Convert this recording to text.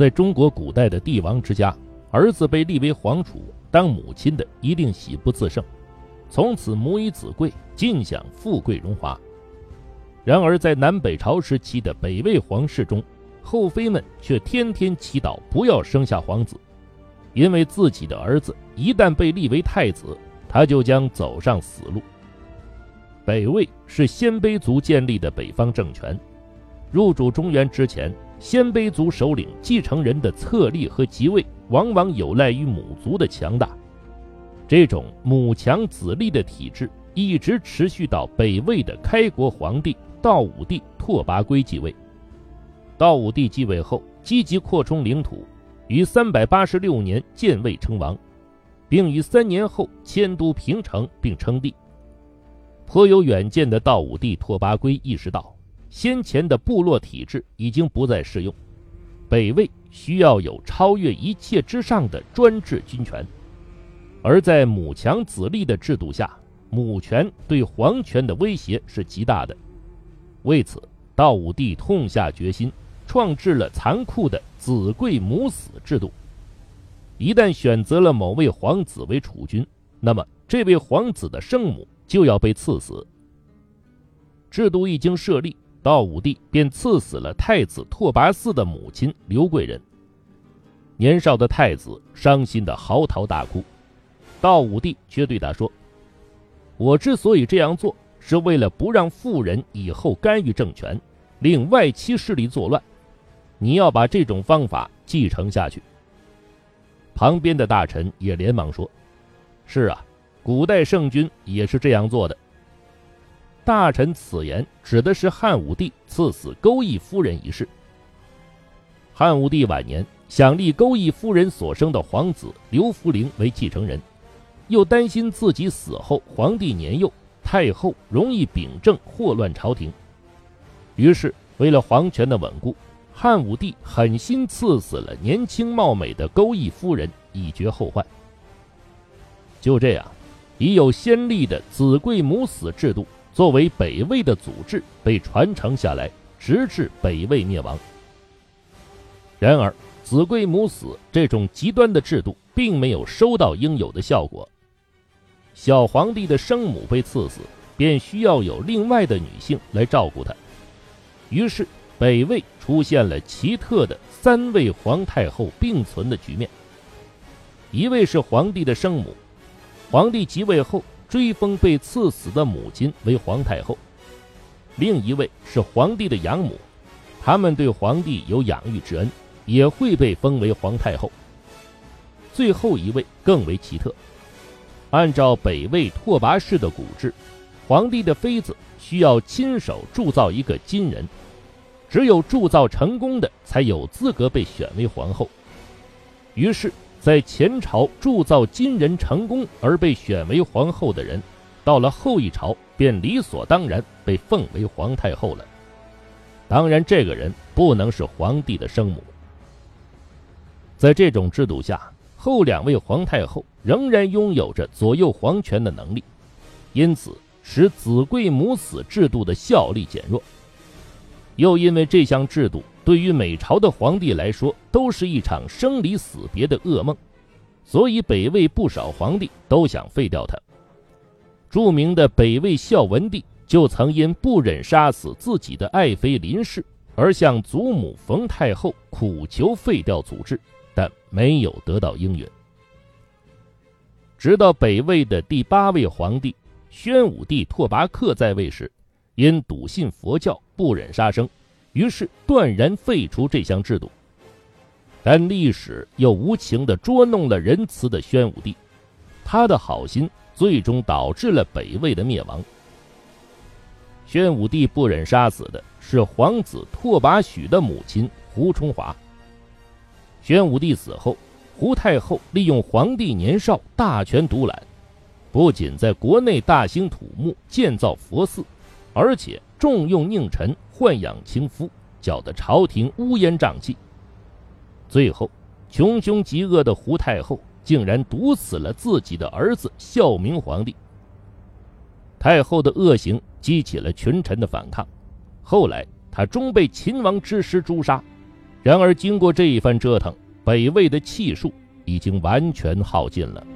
在中国古代的帝王之家，儿子被立为皇储当母亲的，一定喜不自胜，从此母以子贵，尽享富贵荣华。然而，在南北朝时期的北魏皇室中，后妃们却天天祈祷不要生下皇子，因为自己的儿子一旦被立为太子，他就将走上死路。北魏是鲜卑族建立的北方政权，入主中原之前，鲜卑族首领继承人的册立和即位，往往有赖于母族的强大。这种母强子立的体制一直持续到北魏的开国皇帝道武帝拓跋圭继位。道武帝继位后，积极扩充领土，于三百八十六年建魏称王，并于三年后迁都平城并称帝。颇有远见的道武帝拓跋圭意识到，先前的部落体制已经不再适用，北魏需要有超越一切之上的专制军权。而在母强子立的制度下，母权对皇权的威胁是极大的。为此，道武帝痛下决心，创制了残酷的子贵母死制度。一旦选择了某位皇子为储君，那么这位皇子的生母。就要被赐死。制度一经设立，道武帝便赐死了太子拓跋嗣的母亲刘贵人。年少的太子伤心的嚎啕大哭，道武帝却对他说：“我之所以这样做，是为了不让妇人以后干预政权，令外戚势力作乱。你要把这种方法继承下去。”旁边的大臣也连忙说：“是啊。”古代圣君也是这样做的。大臣此言指的是汉武帝赐死钩弋夫人一事。汉武帝晚年想立钩弋夫人所生的皇子刘弗陵为继承人，又担心自己死后皇帝年幼，太后容易秉政祸乱朝廷，于是为了皇权的稳固，汉武帝狠心赐死了年轻貌美的钩弋夫人，以绝后患。就这样。已有先例的子贵母死制度作为北魏的祖制被传承下来，直至北魏灭亡。然而，子贵母死这种极端的制度并没有收到应有的效果。小皇帝的生母被赐死，便需要有另外的女性来照顾他。于是，北魏出现了奇特的三位皇太后并存的局面：一位是皇帝的生母。皇帝即位后，追封被赐死的母亲为皇太后；另一位是皇帝的养母，他们对皇帝有养育之恩，也会被封为皇太后。最后一位更为奇特，按照北魏拓跋氏的古制，皇帝的妃子需要亲手铸造一个金人，只有铸造成功的才有资格被选为皇后。于是。在前朝铸造金人成功而被选为皇后的人，到了后一朝便理所当然被奉为皇太后了。当然，这个人不能是皇帝的生母。在这种制度下，后两位皇太后仍然拥有着左右皇权的能力，因此使子贵母死制度的效力减弱。又因为这项制度。对于每朝的皇帝来说，都是一场生离死别的噩梦，所以北魏不少皇帝都想废掉他。著名的北魏孝文帝就曾因不忍杀死自己的爱妃林氏，而向祖母冯太后苦求废掉祖制，但没有得到应允。直到北魏的第八位皇帝宣武帝拓跋克在位时，因笃信佛教，不忍杀生。于是断然废除这项制度，但历史又无情地捉弄了仁慈的宣武帝，他的好心最终导致了北魏的灭亡。宣武帝不忍杀死的是皇子拓跋许的母亲胡重华。宣武帝死后，胡太后利用皇帝年少大权独揽，不仅在国内大兴土木建造佛寺，而且重用佞臣。豢养情夫，搅得朝廷乌烟瘴气。最后，穷凶极恶的胡太后竟然毒死了自己的儿子孝明皇帝。太后的恶行激起了群臣的反抗，后来她终被秦王之师诛杀。然而，经过这一番折腾，北魏的气数已经完全耗尽了。